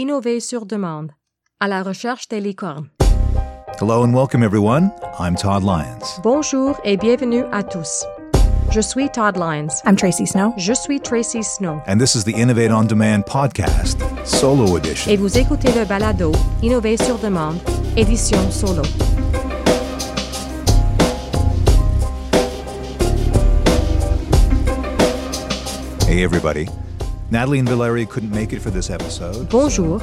Innover sur demande, à la recherche des licornes. Hello and welcome, everyone. I'm Todd Lyons. Bonjour et bienvenue à tous. Je suis Todd Lyons. I'm Tracy Snow. Je suis Tracy Snow. And this is the Innovate on Demand podcast, solo edition. Et vous écoutez le balado Innover sur demande, édition solo. Hey, everybody. Natalie and Valeria couldn't make it for this episode. Bonjour.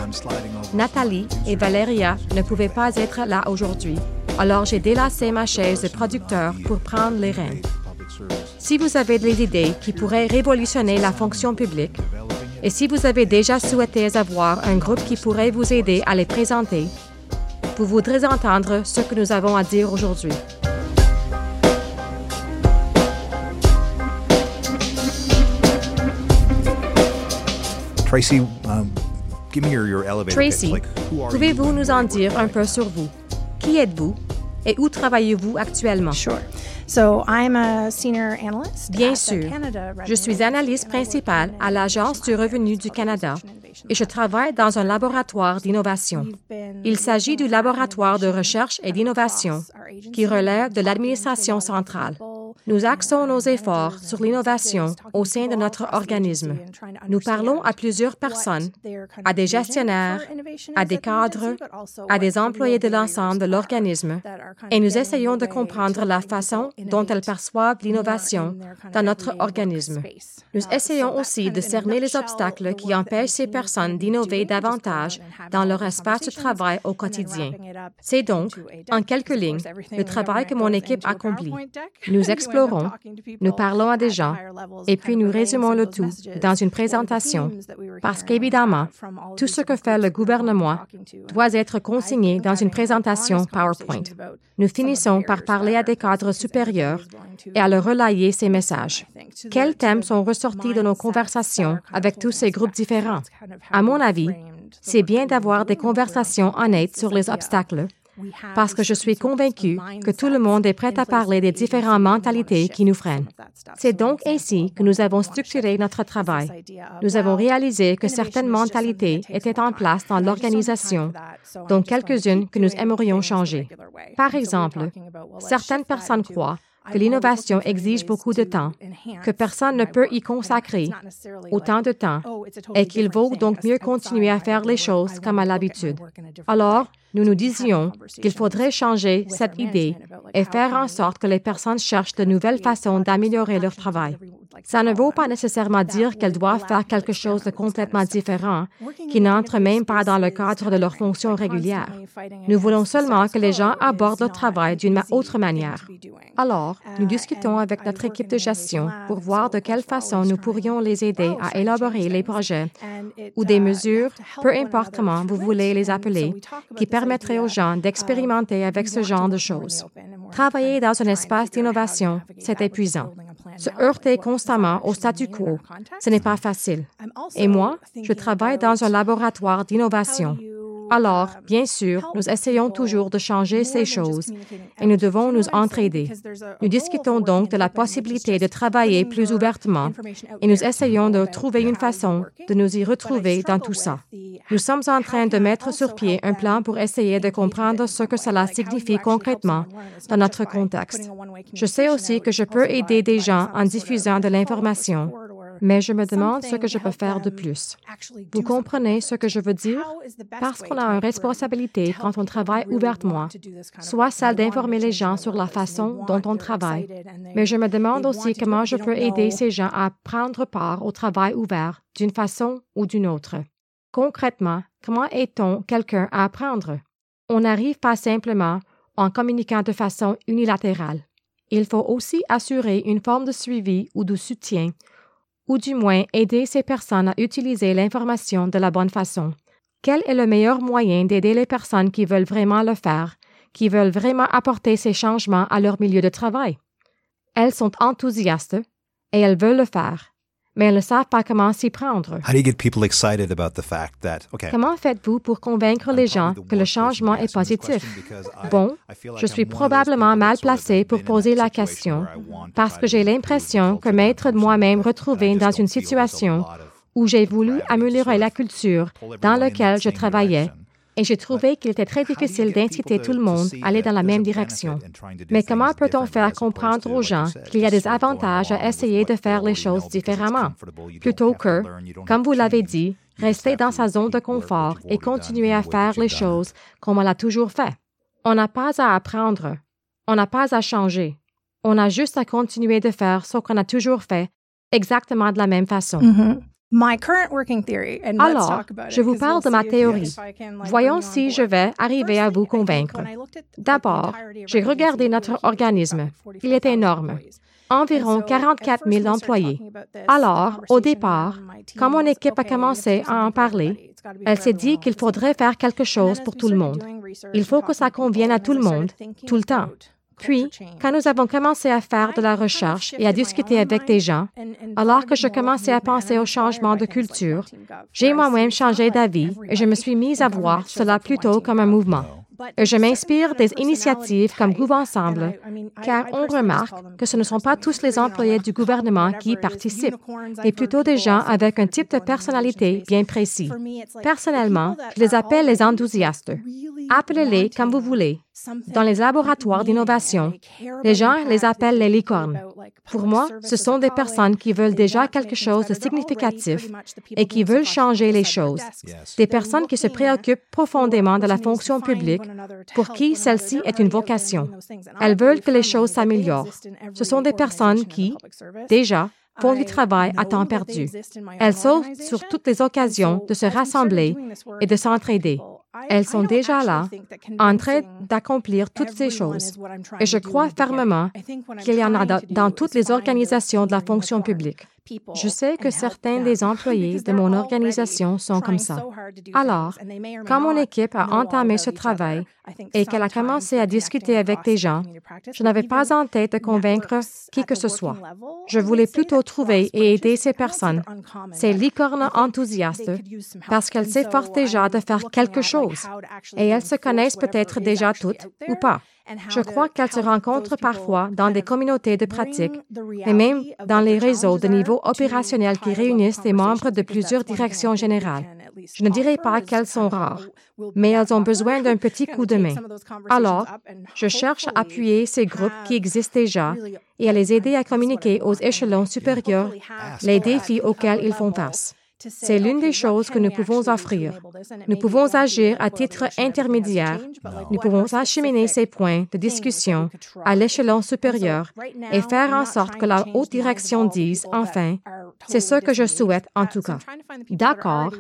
Nathalie et Valeria ne pouvaient pas être là aujourd'hui, alors j'ai délassé ma chaise de producteur pour prendre les rênes. Si vous avez des idées qui pourraient révolutionner la fonction publique, et si vous avez déjà souhaité avoir un groupe qui pourrait vous aider à les présenter, vous voudrez entendre ce que nous avons à dire aujourd'hui. Tracy, um, give me your, your elevator Tracy, pitch. Like, who are pouvez-vous you? nous en dire un peu sur vous? Qui êtes-vous et où travaillez-vous actuellement? Sure. So I'm a senior analyst. Bien at the sûr. Canada Je suis analyste principale à l'Agence du revenu du Canada et je travaille dans un laboratoire d'innovation. Il s'agit du laboratoire de recherche et d'innovation qui relève de l'administration centrale. Nous axons nos efforts sur l'innovation au sein de notre organisme. Nous parlons à plusieurs personnes, à des gestionnaires, à des cadres, à des employés de l'ensemble de l'organisme, et nous essayons de comprendre la façon dont elles perçoivent l'innovation dans notre organisme. Nous essayons aussi de cerner les obstacles qui empêchent ces personnes d'innover davantage dans leur espace de travail au quotidien. C'est donc, en quelques lignes, le travail que mon équipe accomplit. Nous parlons à des gens, et puis nous résumons le tout dans une présentation, parce qu'évidemment, tout ce que fait le gouvernement doit être consigné dans une présentation PowerPoint. Nous finissons par parler à des cadres supérieurs et à leur relayer ces messages. Quels thèmes sont ressortis de nos conversations avec tous ces groupes différents? À mon avis, c'est bien d'avoir des conversations honnêtes sur les obstacles parce que je suis convaincue que tout le monde est prêt à parler des différentes mentalités qui nous freinent. C'est donc ainsi que nous avons structuré notre travail. Nous avons réalisé que certaines mentalités étaient en place dans l'organisation, dont quelques-unes que nous aimerions changer. Par exemple, certaines personnes croient que l'innovation exige beaucoup de temps, que personne ne peut y consacrer autant de temps et qu'il vaut donc mieux continuer à faire les choses comme à l'habitude. Alors, nous nous disions qu'il faudrait changer cette idée et faire en sorte que les personnes cherchent de nouvelles façons d'améliorer leur travail. Ça ne vaut pas nécessairement dire qu'elles doivent faire quelque chose de complètement différent qui n'entre même pas dans le cadre de leur fonction régulière. Nous voulons seulement que les gens abordent le travail d'une autre manière. Alors, nous discutons avec notre équipe de gestion pour voir de quelle façon nous pourrions les aider à élaborer les projets ou des mesures, peu importe comment vous voulez les appeler, qui permettraient aux gens d'expérimenter avec ce genre de choses. Travailler dans un espace d'innovation, c'est épuisant. Se heurter constamment au statu quo, ce n'est pas facile. Et moi, je travaille dans un laboratoire d'innovation. Alors, bien sûr, nous essayons toujours de changer ces choses et nous devons nous entraider. Nous discutons donc de la possibilité de travailler plus ouvertement et nous essayons de trouver une façon de nous y retrouver dans tout ça. Nous sommes en train de mettre sur pied un plan pour essayer de comprendre ce que cela signifie concrètement dans notre contexte. Je sais aussi que je peux aider des gens en diffusant de l'information, mais je me demande ce que je peux faire de plus. Vous comprenez ce que je veux dire? Parce qu'on a une responsabilité quand on travaille ouvertement, soit celle d'informer les gens sur la façon dont on travaille, mais je me demande aussi comment je peux aider ces gens à prendre part au travail ouvert d'une façon ou d'une autre. Concrètement, comment aide-t-on quelqu'un à apprendre? On n'arrive pas simplement en communiquant de façon unilatérale. Il faut aussi assurer une forme de suivi ou de soutien ou du moins aider ces personnes à utiliser l'information de la bonne façon. Quel est le meilleur moyen d'aider les personnes qui veulent vraiment le faire, qui veulent vraiment apporter ces changements à leur milieu de travail? Elles sont enthousiastes et elles veulent le faire, mais elles ne savent pas comment s'y prendre. How do you get people excited about the fact that, okay, Comment faites-vous pour convaincre les gens que le changement est positif? Bon, je suis probablement mal placé pour poser la question parce que j'ai l'impression que m'être moi-même retrouvé dans une situation où j'ai voulu améliorer la culture dans laquelle je travaillais et j'ai trouvé qu'il était très difficile d'inciter tout le monde à aller dans la même direction. Mais comment peut-on faire comprendre aux gens qu'il y a des avantages à essayer de faire les choses différemment, plutôt que, comme vous l'avez dit, rester dans sa zone de confort et continuer à faire les choses comme on l'a toujours fait? On n'a pas à apprendre. On n'a pas à changer. On a juste à continuer de faire ce qu'on a toujours fait, exactement de la même façon. Alors, je vous parle de ma théorie. Voyons si je vais arriver à vous convaincre. D'abord, j'ai regardé notre organisme. Il est énorme. Environ 44 000 employés. Alors, au départ, quand mon équipe a commencé à en parler, elle s'est dit qu'il faudrait faire quelque chose pour tout le monde. Il faut que ça convienne à tout le monde, tout le temps. Puis, quand nous avons commencé à faire de la recherche et à discuter avec des gens, alors que je commençais à penser au changement de culture, j'ai moi-même changé d'avis et je me suis mise à voir cela plutôt comme un mouvement. Et je m'inspire des initiatives comme Gouv Ensemble, car on remarque que ce ne sont pas tous les employés du gouvernement qui participent, mais plutôt des gens avec un type de personnalité bien précis. Personnellement, je les appelle les enthousiastes. Appelez-les comme vous voulez. Dans les laboratoires d'innovation, les gens les appellent les licornes. Pour moi, ce sont des personnes qui veulent déjà quelque chose de significatif et qui veulent changer les choses. Des personnes qui se préoccupent profondément de la fonction publique pour qui celle-ci est une vocation. Elles veulent que les choses s'améliorent. Ce sont des personnes qui, déjà, font du travail à temps perdu. Elles sautent sur toutes les occasions de se rassembler et de s'entraider. Elles sont déjà là, en train d'accomplir toutes ces choses. Et je crois fermement qu'il y en a dans toutes les organisations de la fonction publique. Je sais que certains des employés de mon organisation sont comme ça. Alors, quand mon équipe a entamé ce travail et qu'elle a commencé à discuter avec des gens, je n'avais pas en tête de convaincre qui que ce soit. Je voulais plutôt trouver et aider ces personnes, ces licornes enthousiastes, parce qu'elles s'efforcent déjà de faire quelque chose et elles se connaissent peut-être déjà toutes ou pas. Je crois qu'elles se rencontrent parfois dans des communautés de pratique, et même dans les réseaux de niveau opérationnel qui réunissent des membres de plusieurs directions générales. Je ne dirais pas qu'elles sont rares, mais elles ont besoin d'un petit coup de main. Alors, je cherche à appuyer ces groupes qui existent déjà et à les aider à communiquer aux échelons supérieurs les défis auxquels ils font face. C'est l'une des choses que nous pouvons offrir. Nous pouvons agir à titre intermédiaire. Nous pouvons acheminer ces points de discussion à l'échelon supérieur et faire en sorte que la haute direction dise, enfin, c'est ce que je souhaite en tout cas. D'accord.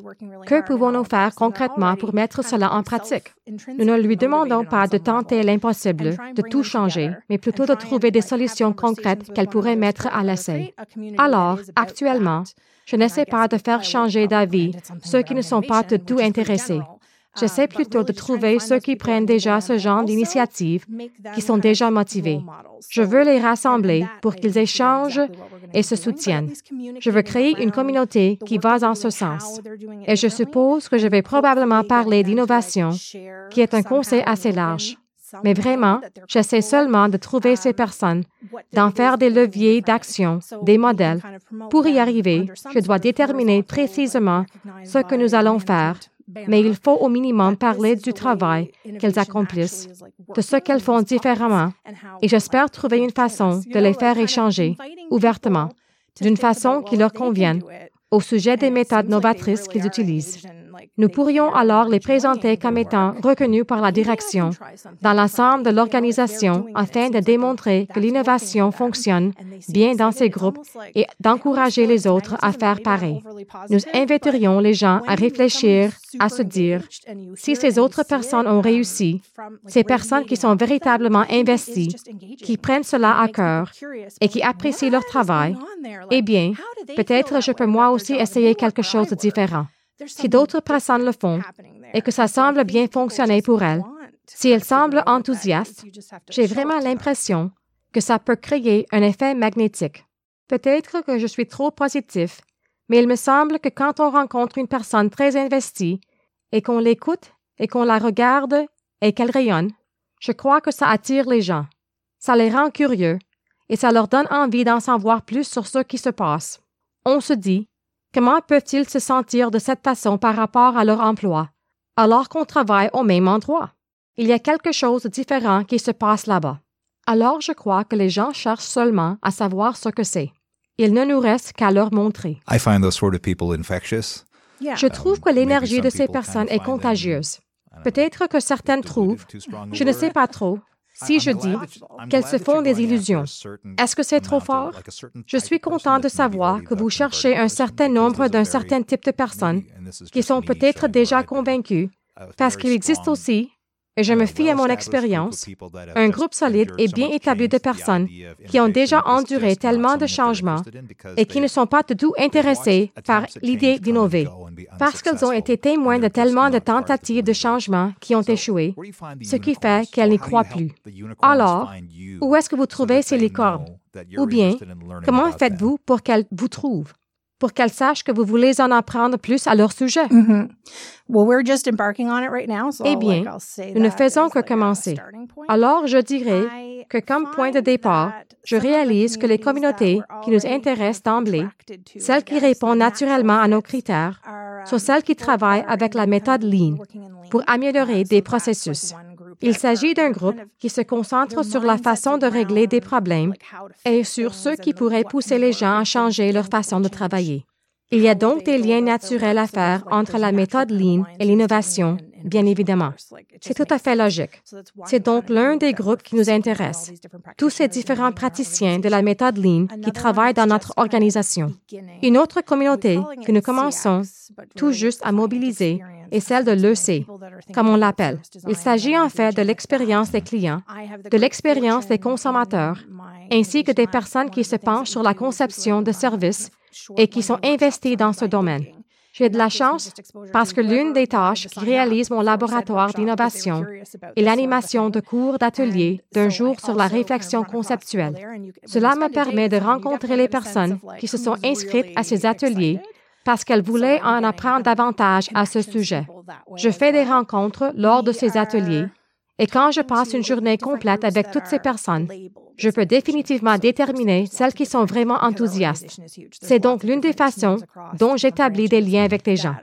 Que pouvons-nous faire concrètement pour mettre cela en pratique? Nous ne lui demandons pas de tenter l'impossible, de tout changer, mais plutôt de trouver des solutions concrètes qu'elle pourrait mettre à l'essai. Alors, actuellement, je n'essaie pas de faire changer d'avis ceux qui ne sont pas de tout intéressés. J'essaie plutôt de trouver ceux qui prennent déjà ce genre d'initiative, qui sont déjà motivés. Je veux les rassembler pour qu'ils échangent et se soutiennent. Je veux créer une communauté qui va dans ce sens. Et je suppose que je vais probablement parler d'innovation, qui est un conseil assez large. Mais vraiment, j'essaie seulement de trouver ces personnes, d'en faire des leviers d'action, des modèles. Pour y arriver, je dois déterminer précisément ce que nous allons faire, mais il faut au minimum parler du travail qu'elles accomplissent, de ce qu'elles font différemment, et j'espère trouver une façon de les faire échanger ouvertement, d'une façon qui leur convienne, au sujet des méthodes novatrices qu'ils utilisent. Nous pourrions alors les présenter comme étant reconnus par la direction dans l'ensemble de l'organisation afin de démontrer que l'innovation fonctionne bien dans ces groupes et d'encourager les autres à faire pareil. Nous inviterions les gens à réfléchir, à se dire, si ces autres personnes ont réussi, ces personnes qui sont véritablement investies, qui prennent cela à cœur et qui apprécient leur travail, eh bien, peut-être je peux moi aussi essayer quelque chose de différent. Si d'autres personnes le font et que ça semble bien fonctionner pour elles, si elles semblent enthousiastes, j'ai vraiment l'impression que ça peut créer un effet magnétique. Peut-être que je suis trop positif, mais il me semble que quand on rencontre une personne très investie et qu'on l'écoute et qu'on la regarde et qu'elle rayonne, je crois que ça attire les gens. Ça les rend curieux et ça leur donne envie d'en savoir plus sur ce qui se passe. On se dit, Comment peuvent-ils se sentir de cette façon par rapport à leur emploi, alors qu'on travaille au même endroit? Il y a quelque chose de différent qui se passe là-bas. Alors je crois que les gens cherchent seulement à savoir ce que c'est. Il ne nous reste qu'à leur montrer. I find those sort of people infectious. Yeah. Je trouve que l'énergie de ces personnes est contagieuse. Peut-être que certaines trouvent, je ne sais pas trop, si je dis qu'elles se font des illusions. Est-ce que c'est trop fort? Je suis content de savoir que vous cherchez un certain nombre d'un certain type de personnes qui sont peut-être déjà convaincues, parce qu'il existe aussi, et je me fie à mon expérience, un groupe solide et bien établi de personnes qui ont déjà enduré tellement de changements et qui ne sont pas du tout intéressées par l'idée d'innover, parce qu'elles ont été témoins de tellement de tentatives de changement qui ont échoué, ce qui fait qu'elles n'y croient plus. Alors, où est-ce que vous trouvez ces licornes? Ou bien, comment faites-vous pour qu'elles vous trouvent? Pour qu'elles sachent que vous voulez en apprendre plus à leur sujet? Well, we're just embarking on it right now, so Eh I'll, bien, like, I'll say nous ne faisons que like, commencer. Alors, je dirais I que comme point de départ, je réalise que les communautés qui nous intéressent d'emblée, to, celles qui répondent naturellement à nos critères, sont um, celles qui travaillent avec la méthode Lean pour améliorer des processus. Il s'agit d'un groupe qui se concentre sur la façon de régler des problèmes et sur things ce qui what pousser les gens à changer leur façon de travailler. Il y a donc des liens naturels à faire entre la méthode Lean et l'innovation, bien évidemment. C'est tout à fait logique. C'est donc l'un des groupes qui nous intéresse. Tous ces différents praticiens de la méthode Lean qui travaillent dans notre organisation. Une autre communauté que nous commençons tout juste à mobiliser est celle de l'EC, comme on l'appelle. Il s'agit en fait de l'expérience des clients, de l'expérience des consommateurs, ainsi que des personnes qui se penchent sur la conception de services et qui sont investies dans ce domaine. J'ai de la chance parce que l'une des tâches qui réalise mon laboratoire d'innovation est l'animation de cours d'atelier d'un jour sur la réflexion conceptuelle. Cela me permet de rencontrer les personnes qui se sont inscrites à ces ateliers parce qu'elles voulaient en apprendre davantage à ce sujet. Je fais des rencontres lors de ces ateliers et quand je passe une journée complète avec toutes ces personnes, je peux définitivement déterminer celles qui sont vraiment enthousiastes. C'est donc l'une des façons dont j'établis des liens avec les gens.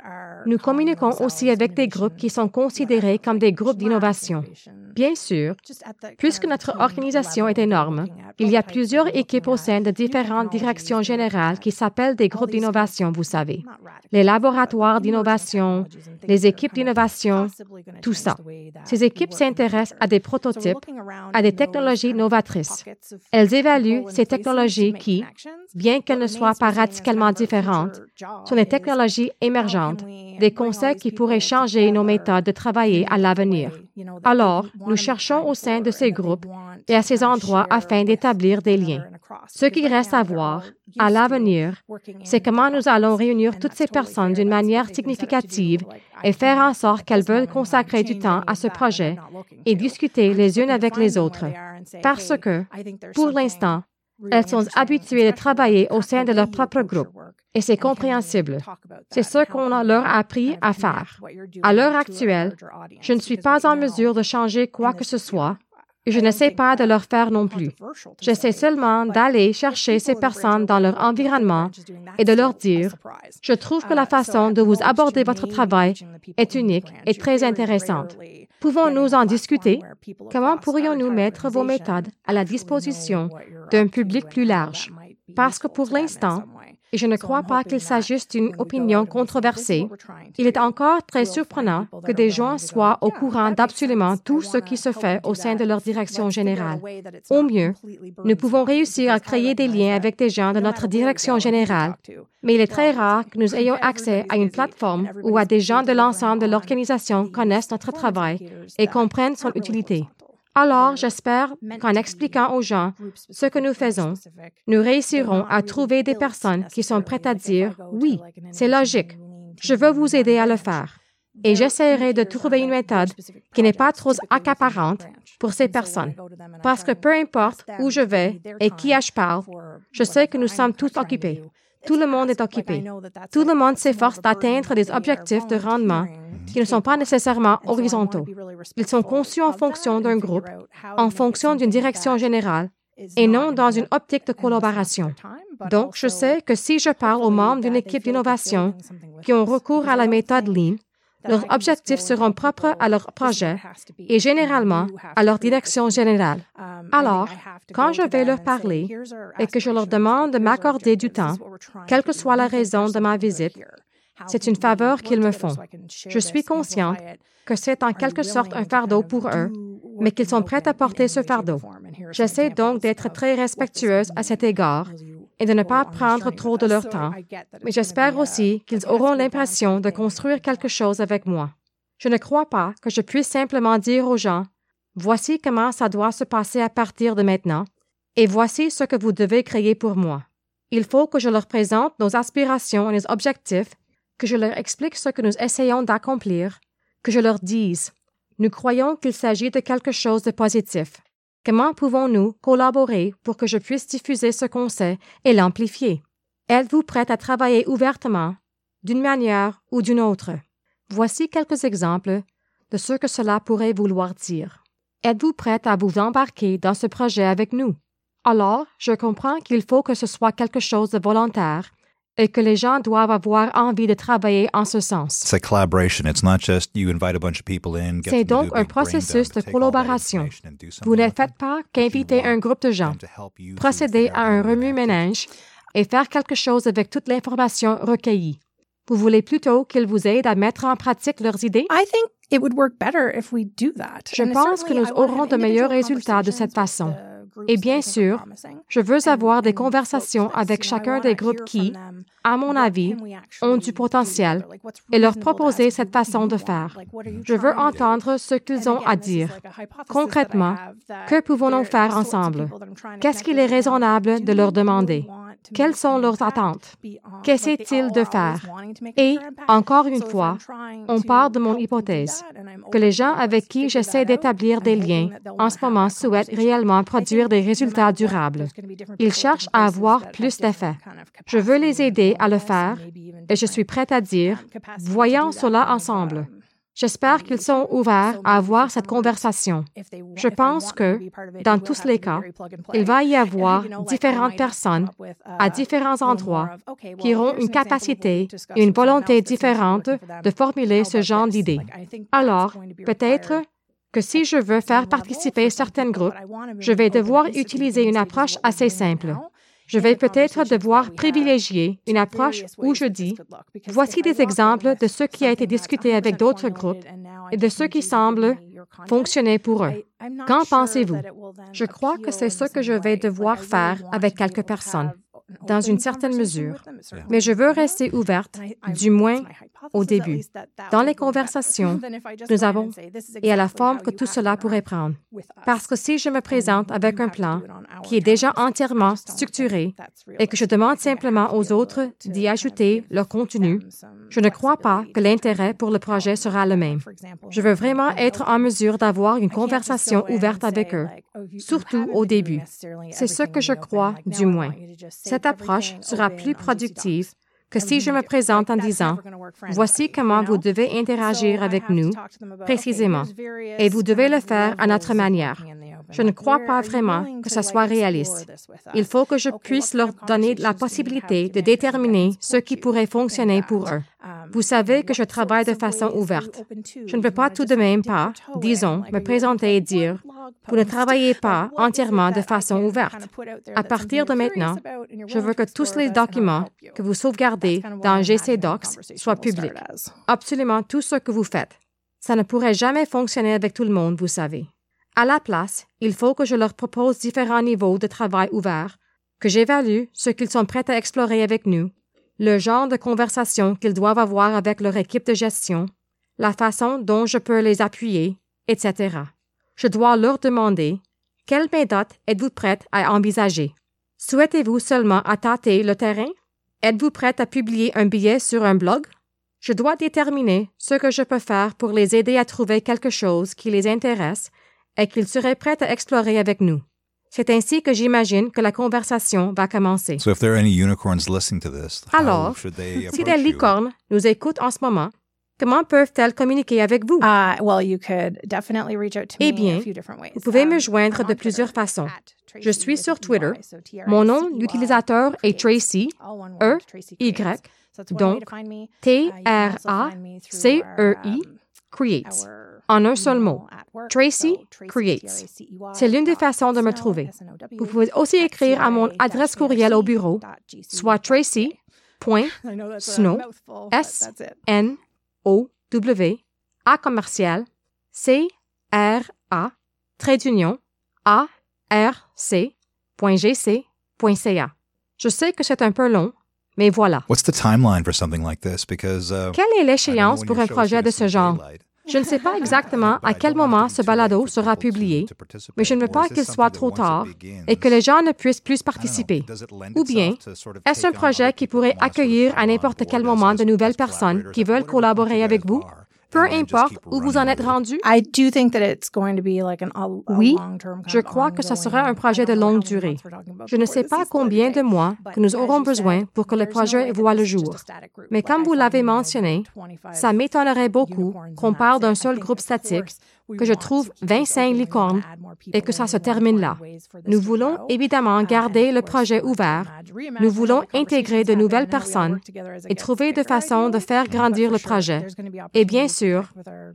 Nous communiquons aussi avec des groupes qui sont considérés comme des groupes d'innovation. Bien sûr, puisque notre organisation est énorme, il y a plusieurs équipes au sein de différentes directions générales qui s'appellent des groupes d'innovation, vous savez. Les laboratoires d'innovation, les équipes d'innovation, tout ça. Ces équipes s'intéressent à des prototypes, à des technologies novatrices. Elles évaluent ces technologies qui, bien qu'elles ne soient pas radicalement différentes, sont des technologies émergentes, des concepts qui pourraient changer nos méthodes de travailler à l'avenir. Alors, nous cherchons au sein de ces groupes et à ces endroits afin d'établir des liens. Ce qui reste à voir, à l'avenir, c'est comment nous allons réunir toutes ces personnes d'une manière significative et faire en sorte qu'elles veulent consacrer du temps à ce projet et discuter les unes avec les autres. Parce que, pour l'instant, elles sont habituées de travailler au sein de leur propre groupe. Et c'est compréhensible. C'est ce qu'on leur a appris à faire. À l'heure actuelle, je ne suis pas en mesure de changer quoi que ce soit et je n'essaie pas de leur faire non plus. J'essaie seulement d'aller chercher ces personnes dans leur environnement et de leur dire, je trouve que la façon de vous aborder votre travail est unique et très intéressante. Pouvons-nous en discuter? Comment pourrions-nous mettre vos méthodes à la disposition d'un public plus large? Parce que pour l'instant, et je ne crois pas qu'il s'agisse d'une opinion controversée, il est encore très surprenant que des gens soient au courant d'absolument tout ce qui se fait au sein de leur direction générale. Au mieux, nous pouvons réussir à créer des liens avec des gens de notre direction générale, mais il est très rare que nous ayons accès à une plateforme où à des gens de l'ensemble de l'organisation connaissent notre travail et comprennent son utilité. Alors, j'espère qu'en expliquant aux gens ce que nous faisons, nous réussirons à trouver des personnes qui sont prêtes à dire oui, c'est logique, je veux vous aider à le faire. Et j'essaierai de trouver une méthode qui n'est pas trop accaparante pour ces personnes. Parce que peu importe où je vais et qui je parle, je sais que nous sommes tous occupés. Tout le monde est occupé. Tout le monde s'efforce d'atteindre des objectifs de rendement qui ne sont pas nécessairement horizontaux. Ils sont conçus en fonction d'un groupe, en fonction d'une direction générale, et non dans une optique de collaboration. Donc, je sais que si je parle aux membres d'une équipe d'innovation qui ont recours à la méthode Lean, leurs objectifs seront propres à leur projet et généralement à leur direction générale. Alors, quand je vais leur parler et que je leur demande de m'accorder du temps, quelle que soit la raison de ma visite, c'est une faveur qu'ils me font. Je suis consciente que c'est en quelque sorte un fardeau pour eux, mais qu'ils sont prêts à porter ce fardeau. J'essaie donc d'être très respectueuse à cet égard et de ne pas prendre trop de leur temps, mais j'espère aussi qu'ils auront l'impression de construire quelque chose avec moi. Je ne crois pas que je puisse simplement dire aux gens, voici comment ça doit se passer à partir de maintenant, et voici ce que vous devez créer pour moi. Il faut que je leur présente nos aspirations et nos objectifs, que je leur explique ce que nous essayons d'accomplir, que je leur dise, nous croyons qu'il s'agit de quelque chose de positif. Comment pouvons-nous collaborer pour que je puisse diffuser ce qu'on sait et l'amplifier? Êtes-vous prête à travailler ouvertement, d'une manière ou d'une autre? Voici quelques exemples de ce que cela pourrait vouloir dire. Êtes-vous prête à vous embarquer dans ce projet avec nous? Alors, je comprends qu'il faut que ce soit quelque chose de volontaire et que les gens doivent avoir envie de travailler en ce sens. C'est donc un processus de collaboration. Vous ne faites pas qu'inviter un groupe de gens, procéder à un remue-ménage et faire quelque chose avec toute l'information recueillie. Vous voulez plutôt qu'ils vous aident à mettre en pratique leurs idées? Je pense que nous aurons de meilleurs résultats de cette façon. Et bien sûr, je veux avoir des conversations avec chacun des groupes qui, à mon avis, ont du potentiel et leur proposer cette façon de faire. Je veux entendre ce qu'ils ont à dire. Concrètement, que pouvons-nous faire ensemble? Qu'est-ce qu'il est raisonnable de leur demander? Quelles sont leurs attentes? Qu'essaient-ils de faire? Et, encore une fois, on part de mon hypothèse, que les gens avec qui j'essaie d'établir des liens en ce moment souhaitent réellement produire des résultats durables. Ils cherchent à avoir plus d'effets. Je veux les aider à le faire et je suis prête à dire, voyons cela ensemble. J'espère qu'ils sont ouverts à avoir cette conversation. Je pense que, dans tous les cas, il va y avoir différentes personnes à différents endroits qui auront une capacité et une volonté différente de formuler ce genre d'idées. Alors, peut-être que si je veux faire participer certains groupes, je vais devoir utiliser une approche assez simple. Je vais peut-être devoir privilégier une approche où je dis, voici des exemples de ce qui a été discuté avec d'autres groupes et de ce qui semble fonctionner pour eux. Qu'en pensez-vous? Je crois que c'est ce que je vais devoir faire avec quelques personnes dans une certaine mesure, mais je veux rester ouverte, du moins au début, dans les conversations nous avons et à la forme que tout cela pourrait prendre. Parce que si je me présente avec un plan qui est déjà entièrement structuré et que je demande simplement aux autres d'y ajouter leur contenu, je ne crois pas que l'intérêt pour le projet sera le même. Je veux vraiment être en mesure d'avoir une conversation ouverte avec eux, surtout au début. C'est ce que je crois, du moins. Cette approche sera plus productive que si je me présente en disant, voici comment vous devez interagir avec nous précisément, et vous devez le faire à notre manière. Je ne crois pas vraiment que ce soit réaliste. Il faut que je puisse leur donner la possibilité de déterminer ce qui pourrait fonctionner pour eux. Vous savez que je travaille de façon ouverte. Je ne veux pas tout de même pas, disons, me présenter et dire, vous ne travaillez pas entièrement de façon ouverte. À partir de maintenant, je veux que tous les documents que vous sauvegardez dans GC Docs soient publics. Absolument tout ce que vous faites. Ça ne pourrait jamais fonctionner avec tout le monde, vous savez. À la place, il faut que je leur propose différents niveaux de travail ouverts, que j'évalue ce qu'ils sont prêts à explorer avec nous, le genre de conversation qu'ils doivent avoir avec leur équipe de gestion, la façon dont je peux les appuyer, etc. Je dois leur demander quelle méthode êtes-vous prête à envisager? Souhaitez-vous seulement tâter le terrain? Êtes-vous prête à publier un billet sur un blog? Je dois déterminer ce que je peux faire pour les aider à trouver quelque chose qui les intéresse et qu'ils seraient prêts à explorer avec nous. C'est ainsi que j'imagine que la conversation va commencer. Alors, si des licornes nous écoutent en ce moment, comment peuvent-elles communiquer avec vous? Uh, eh bien, vous pouvez me joindre de plusieurs façons. Je suis sur Twitter. Mon nom d'utilisateur est Tracy, E-Y, donc T-R-A-C-E-I, Creates. En un seul mot, Tracy Creates. C'est l'une des façons de me trouver. Vous pouvez aussi écrire à mon adresse courriel au bureau, soit tracy.snow, S-N-O-W, A commercial, C-R-A, trait d'union, A-R-C.gc.ca. Je sais que c'est un peu long, mais voilà. What's the timeline for something like this? Because uh, Quelle est l'échéance pour un projet de ce genre? Je ne sais pas exactement à quel moment ce balado sera publié, mais je ne veux pas qu'il soit trop tard et que les gens ne puissent plus participer. Ou bien, est-ce un projet qui pourrait accueillir à n'importe quel moment de nouvelles personnes qui veulent collaborer avec vous? Peu importe où vous en êtes rendu? I do think that it's going to be like an, a, a Oui, je crois que ce sera un projet de longue durée. Je ne sais pas combien de mois que nous aurons besoin pour que le projet voie le jour. Mais comme vous l'avez mentionné, 25 ça m'étonnerait beaucoup qu'on parle d'un seul groupe statique, que je trouve keep it 25 open, we wanna licornes et que ça se termine là. Nous voulons évidemment garder le projet ouvert. Nous voulons intégrer de nouvelles personnes et trouver de façons de faire grandir le projet. Et bien sûr,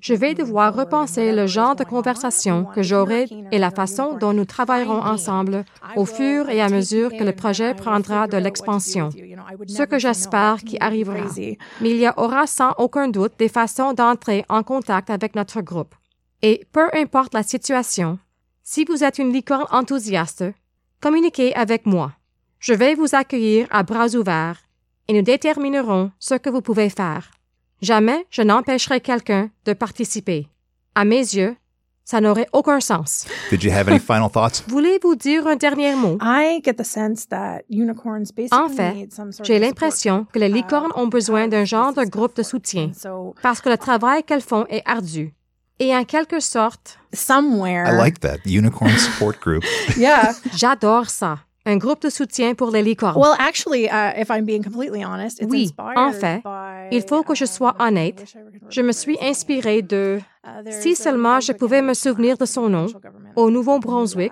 je vais devoir repenser le genre de conversation que j'aurai et la façon dont nous travaillerons ensemble au fur et à mesure que le projet prendra de l'expansion. Ce que j'espère qui arrivera. Mais il y aura sans aucun doute des façons d'entrer en contact avec notre groupe. Et peu importe la situation, si vous êtes une licorne enthousiaste, communiquez avec moi. Je vais vous accueillir à bras ouverts et nous déterminerons ce que vous pouvez faire. Jamais je n'empêcherai quelqu'un de participer. À mes yeux, ça n'aurait aucun sens. Did you have any final thoughts? Voulez-vous dire un dernier mot? I get the sense that unicorns basically En fait, need some sort j'ai of l'impression que les licornes uh, ont besoin d'un because genre de groupe de soutien parce que le travail qu'elles font est ardu. Et en quelque sorte, somewhere, I like that. Unicorn support group. yeah. j'adore ça. Un groupe de soutien pour les licornes. Well, actually, uh, if I'm being completely honest, it's Oui, inspired en fait, by, il faut que je sois um, I honnête. Je me suis inspirée de, Uh, si seulement je pouvais me souvenir de son nom, au Nouveau-Brunswick,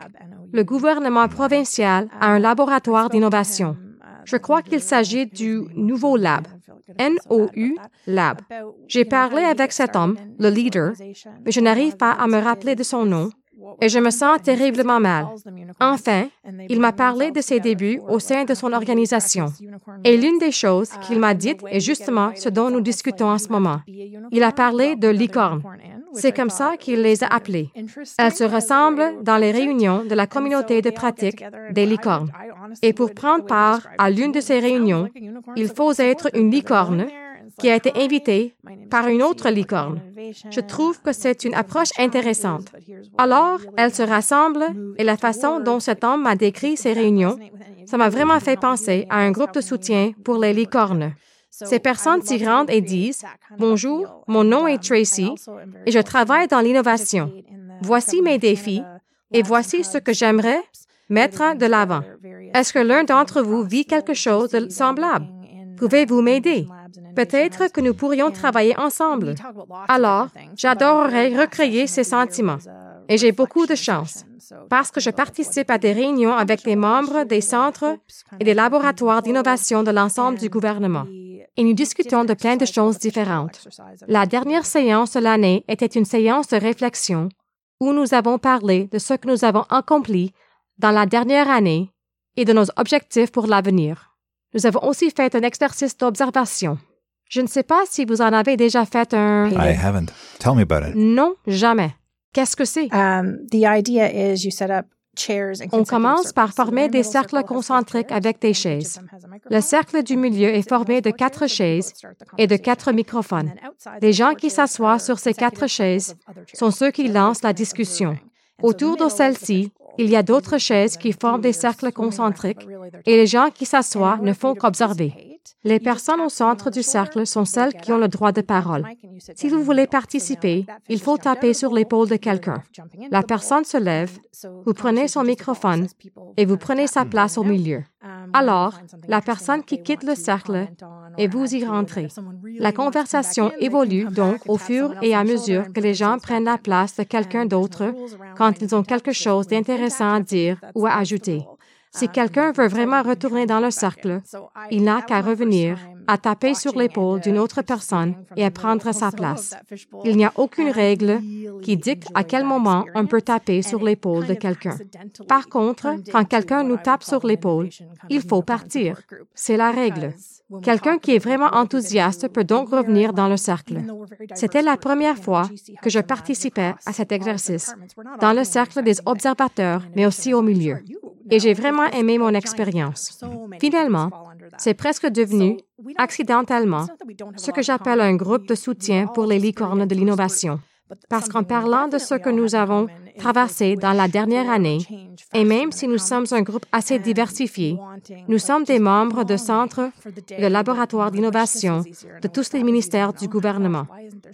le gouvernement provincial a un laboratoire d'innovation. Je crois qu'il s'agit du Nouveau Lab, N-O-U Lab. J'ai parlé avec cet homme, le leader, mais je n'arrive pas à me rappeler de son nom et je me sens terriblement mal. Enfin, il m'a parlé de ses débuts au sein de son organisation. Et l'une des choses qu'il m'a dites est justement ce dont nous discutons en ce moment. Il a parlé de licornes. C'est comme ça qu'il les a appelées. Elles se ressemblent dans les réunions de la communauté de pratique des licornes. Et pour prendre part à l'une de ces réunions, il faut être une licorne qui a été invitée par une autre licorne. Je trouve que c'est une approche intéressante. Alors, elles se rassemblent et la façon dont cet homme m'a décrit ces réunions, ça m'a vraiment fait penser à un groupe de soutien pour les licornes. Ces personnes s'y rendent et disent Bonjour, mon nom est Tracy et je travaille dans l'innovation. Voici mes défis et voici ce que j'aimerais mettre de l'avant. Est-ce que l'un d'entre vous vit quelque chose de semblable? Pouvez-vous m'aider? Peut-être que nous pourrions travailler ensemble. Alors, j'adorerais recréer ces sentiments. Et j'ai beaucoup de chance parce que je participe à des réunions avec des membres des centres et des laboratoires d'innovation de l'ensemble du gouvernement. Et nous discutons de plein de choses différentes. La dernière séance de l'année était une séance de réflexion où nous avons parlé de ce que nous avons accompli dans la dernière année et de nos objectifs pour l'avenir. Nous avons aussi fait un exercice d'observation. Je ne sais pas si vous en avez déjà fait un... I haven't. Tell me about it. Non, jamais. Qu'est-ce que c'est? Um, the idea is you set up On commence par former des cercles concentriques chairs, avec des chaises. Le cercle du milieu est formé de quatre chaises et de quatre microphones. Les gens qui s'assoient sur ces quatre chaises sont ceux qui lancent la discussion. Autour de celle-ci, il y a d'autres chaises qui forment des cercles concentriques et les gens qui s'assoient ne font qu'observer. Les personnes au centre du cercle sont celles qui ont le droit de parole. Si vous voulez participer, il faut taper sur l'épaule de quelqu'un. La personne se lève, vous prenez son microphone et vous prenez sa place au milieu. Alors, la personne qui quitte le cercle et vous y rentrez. La conversation évolue donc au fur et à mesure que les gens prennent la place de quelqu'un d'autre quand ils ont quelque chose d'intéressant à dire ou à ajouter. Si quelqu'un veut vraiment retourner dans le cercle, il n'a qu'à revenir, à taper sur l'épaule d'une autre personne et à prendre sa place. Il n'y a aucune règle qui dicte à quel moment on peut taper sur l'épaule de quelqu'un. Par contre, quand quelqu'un nous tape sur l'épaule, il faut partir. C'est la règle. Quelqu'un qui est vraiment enthousiaste peut donc revenir dans le cercle. C'était la première fois que je participais à cet exercice, dans le cercle des observateurs, mais aussi au milieu. Et j'ai vraiment aimé mon expérience. Finalement, c'est presque devenu, accidentellement, ce que j'appelle un groupe de soutien pour les licornes de l'innovation. Parce qu'en parlant de ce que nous avons traversé dans la dernière année, et même si nous sommes un groupe assez diversifié, nous sommes des membres de centres, de laboratoires d'innovation, de tous les ministères du gouvernement.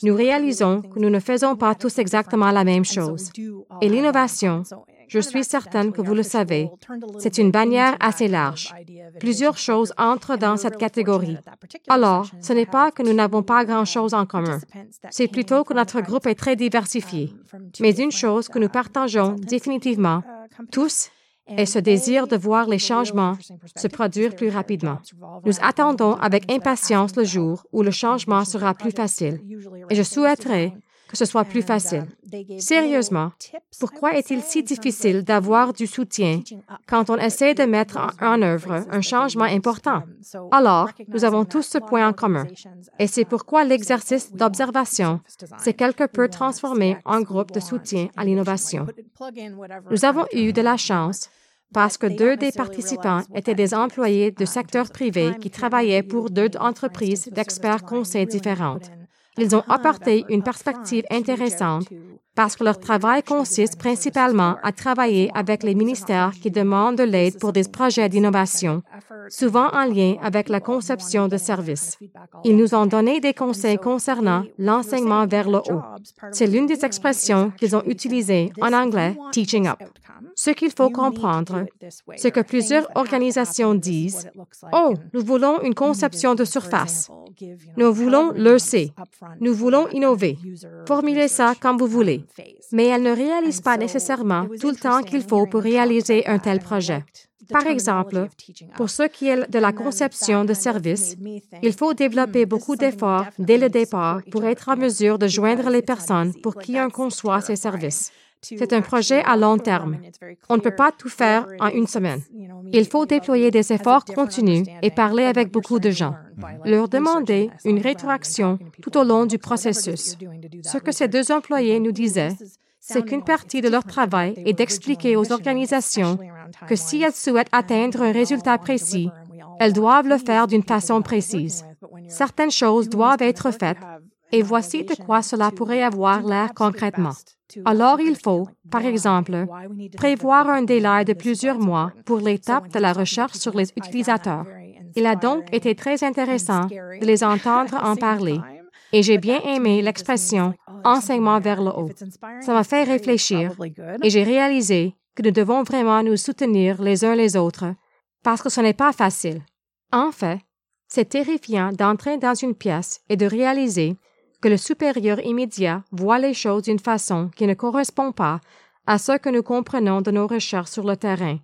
Nous réalisons que nous ne faisons pas tous exactement la même chose. Et l'innovation, je suis certaine que vous le savez. C'est une bannière assez large. Plusieurs choses entrent dans cette catégorie. Alors, ce n'est pas que nous n'avons pas grand-chose en commun. C'est plutôt que notre groupe est très diversifié. Mais une chose que nous partageons définitivement, tous, est ce désir de voir les changements se produire plus rapidement. Nous attendons avec impatience le jour où le changement sera plus facile. Et je souhaiterais que ce soit plus facile. Sérieusement, pourquoi est-il si difficile d'avoir du soutien quand on essaie de mettre en, œuvre un changement important? Alors, nous avons tous ce point en commun. Et c'est pourquoi l'exercice d'observation s'est quelque peu transformé en groupe de soutien à l'innovation. Nous avons eu de la chance parce que deux des participants étaient des employés du secteur privé qui travaillaient pour deux entreprises d'experts conseils différentes. Ils ont apporté une perspective intéressante parce que leur travail consiste principalement à travailler avec les ministères qui demandent de l'aide pour des projets d'innovation, souvent en lien avec la conception de services. Ils nous ont donné des conseils concernant l'enseignement vers le haut. C'est l'une des expressions qu'ils ont utilisées en anglais, teaching up. Ce qu'il faut comprendre, c'est que plusieurs organisations disent, Oh, nous voulons une conception de surface. Nous voulons le C. Nous voulons innover. Formulez ça comme vous voulez. Mais elles ne réalisent pas nécessairement tout le temps qu'il faut pour réaliser un tel projet. Par exemple, pour ce qui est de la conception de services, il faut développer beaucoup d'efforts dès le départ pour être en mesure de joindre les personnes pour qui on conçoit ces services. C'est un projet à long terme. On ne peut pas tout faire en une semaine. Il faut déployer des efforts continus et parler avec beaucoup de gens. Leur demander une rétroaction tout au long du processus. Ce que ces deux employés nous disaient, c'est qu'une partie de leur travail est d'expliquer aux organisations que si elles souhaitent atteindre un résultat précis, elles doivent le faire d'une façon précise. Certaines choses doivent être faites et voici de quoi cela pourrait avoir l'air concrètement. Alors il faut, par exemple, prévoir un délai de plusieurs mois pour l'étape de la recherche sur les utilisateurs. Il a donc été très intéressant de les entendre en parler. Et j'ai bien aimé l'expression enseignement vers le haut. Ça m'a fait réfléchir et j'ai réalisé que nous devons vraiment nous soutenir les uns les autres parce que ce n'est pas facile. En fait, c'est terrifiant d'entrer dans une pièce et de réaliser que le supérieur immédiat voit les choses d'une façon qui ne correspond pas à ce que nous comprenons de nos recherches sur le terrain,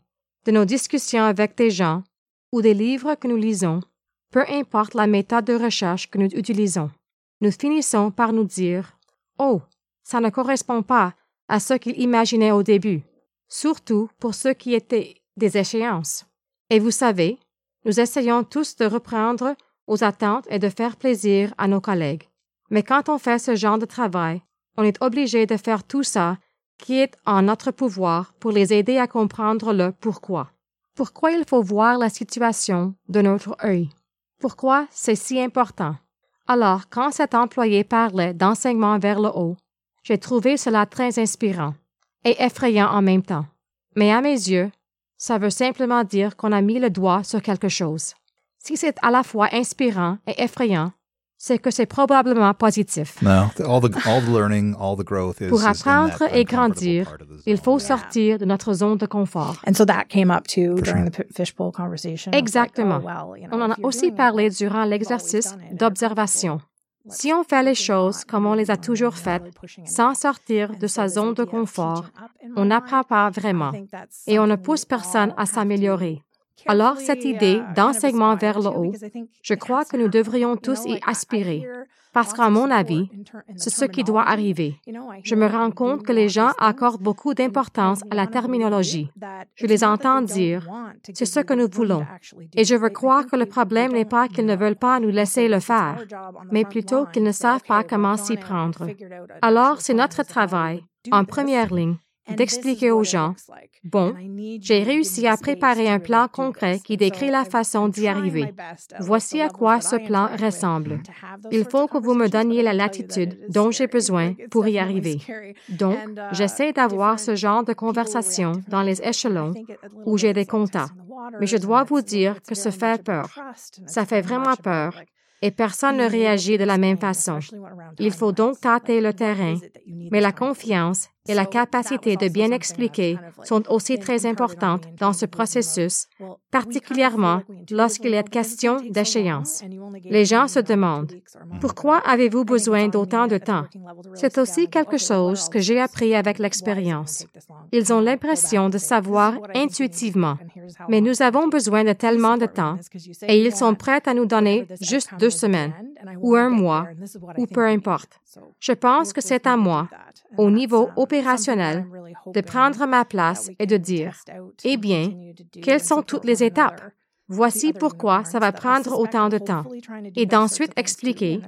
de nos discussions avec des gens ou des livres que nous lisons, peu importe la méthode de recherche que nous utilisons. Nous finissons par nous dire Oh, ça ne correspond pas à ce qu'il imaginait au début, surtout pour ce qui était des échéances. Et vous savez, nous essayons tous de reprendre aux attentes et de faire plaisir à nos collègues. Mais quand on fait ce genre de travail, on est obligé de faire tout ça qui est en notre pouvoir pour les aider à comprendre le pourquoi. Pourquoi il faut voir la situation de notre œil? Pourquoi c'est si important? Alors, quand cet employé parlait d'enseignement vers le haut, j'ai trouvé cela très inspirant et effrayant en même temps. Mais à mes yeux, ça veut simplement dire qu'on a mis le doigt sur quelque chose. Si c'est à la fois inspirant et effrayant, c'est que c'est probablement positif. No, all the all the learning, all the growth is Pour apprendre et grandir, il faut sortir de notre zone de confort. And so that came up too For during sure. the fishbowl conversation. Like, Exactement. oh, well, you know, On en a aussi parlé durant l'exercice d'observation. Si on fait les choses comme on les a toujours faites, sans sortir de sa zone de confort, on n'apprend pas vraiment et on ne pousse personne à s'améliorer. Alors, cette idée d'enseignement vers le haut, je crois que nous devrions tous y aspirer. Parce qu'à mon avis, c'est ce qui doit arriver. Je me rends compte que les gens accordent beaucoup d'importance à la terminologie. Je les entends dire, c'est ce que nous voulons. Et je veux croire que le problème n'est pas qu'ils ne veulent pas nous laisser le faire, mais plutôt qu'ils ne savent pas comment s'y prendre. Alors, c'est notre travail, en première ligne, d'expliquer aux gens, bon, j'ai réussi à préparer un plan concret qui décrit la façon d'y arriver. Voici à quoi ce plan ressemble. Il faut que vous me donniez la latitude dont j'ai besoin pour y arriver. Donc, uh, j'essaie d'avoir ce genre de conversation dans les échelons où j'ai des contacts. Mais je dois vous dire que very fait peur. Ça fait vraiment peur. Et personne ne réagit de la même façon. Il faut donc tâter le terrain. Mais la confiance et la capacité de bien expliquer sont aussi très importantes dans ce processus, particulièrement lorsqu'il know est question d'échéance. Les gens se demandent. Pourquoi avez-vous besoin d'autant de temps? C'est aussi quelque chose que j'ai appris avec l'expérience. Ils ont l'impression de savoir intuitivement, mais nous avons besoin de tellement de temps et ils sont prêts à nous donner juste deux semaines ou un mois ou peu importe. Je pense que c'est à moi, au niveau um, opérationnel, de prendre ma place et de dire, eh bien, quelles sont toutes les étapes? Voici pourquoi ça va prendre autant de temps. Et d'ensuite expliquer,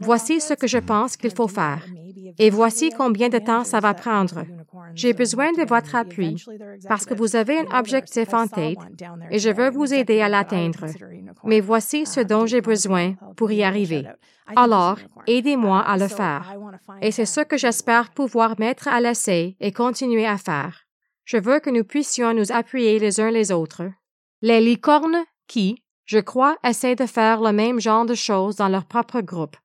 voici ce que je pense qu'il faut faire. Et voici combien de temps ça va prendre. J'ai besoin de votre appui parce que vous avez un objectif en tête et je veux vous aider à l'atteindre. Mais voici ce dont j'ai besoin pour y arriver. Alors, aidez-moi à le faire. Et c'est ce que j'espère pouvoir mettre à l'essai et continuer à faire. Je veux que nous puissions nous appuyer les uns les autres. Les licornes qui, je crois, essaient de faire le même genre de choses dans leur propre groupe.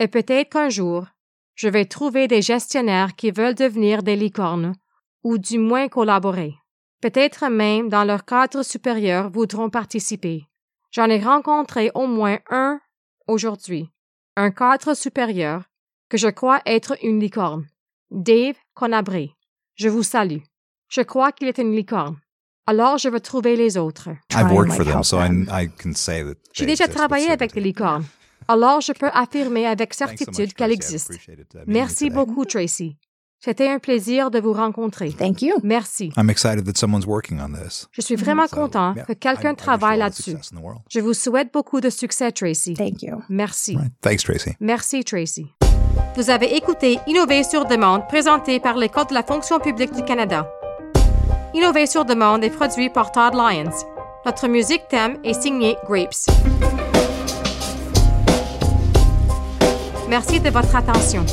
Et peut-être qu'un jour, je vais trouver des gestionnaires qui veulent devenir des licornes, ou du moins collaborer. Peut-être même dans leur cadre supérieur voudront participer. J'en ai rencontré au moins un aujourd'hui, un cadre supérieur que je crois être une licorne. Dave Conabré. Je vous salue. Je crois qu'il est une licorne. Alors je veux trouver les autres. Try I've and, worked like, for them, help so I, them. I can say that. J'ai déjà travaillé avec des licornes. Alors je peux affirmer avec certitude existent. appreciated, uh, Merci beaucoup, Tracy. C'était un plaisir de vous rencontrer. Thank you. Merci. I'm excited that someone's working on this. Je suis vraiment So, content yeah, que quelqu'un travaille là-dessus. success in the world. Je vous souhaite beaucoup de succès, Tracy. Thank you. Merci. Right. Thanks, Tracy. Merci, Tracy. Vous avez écouté Innover sur demande présenté par l'École de la fonction publique du Canada. Innover sur demande est produit par Todd Lyons. Notre musique thème est signée Grapes. Merci de votre attention.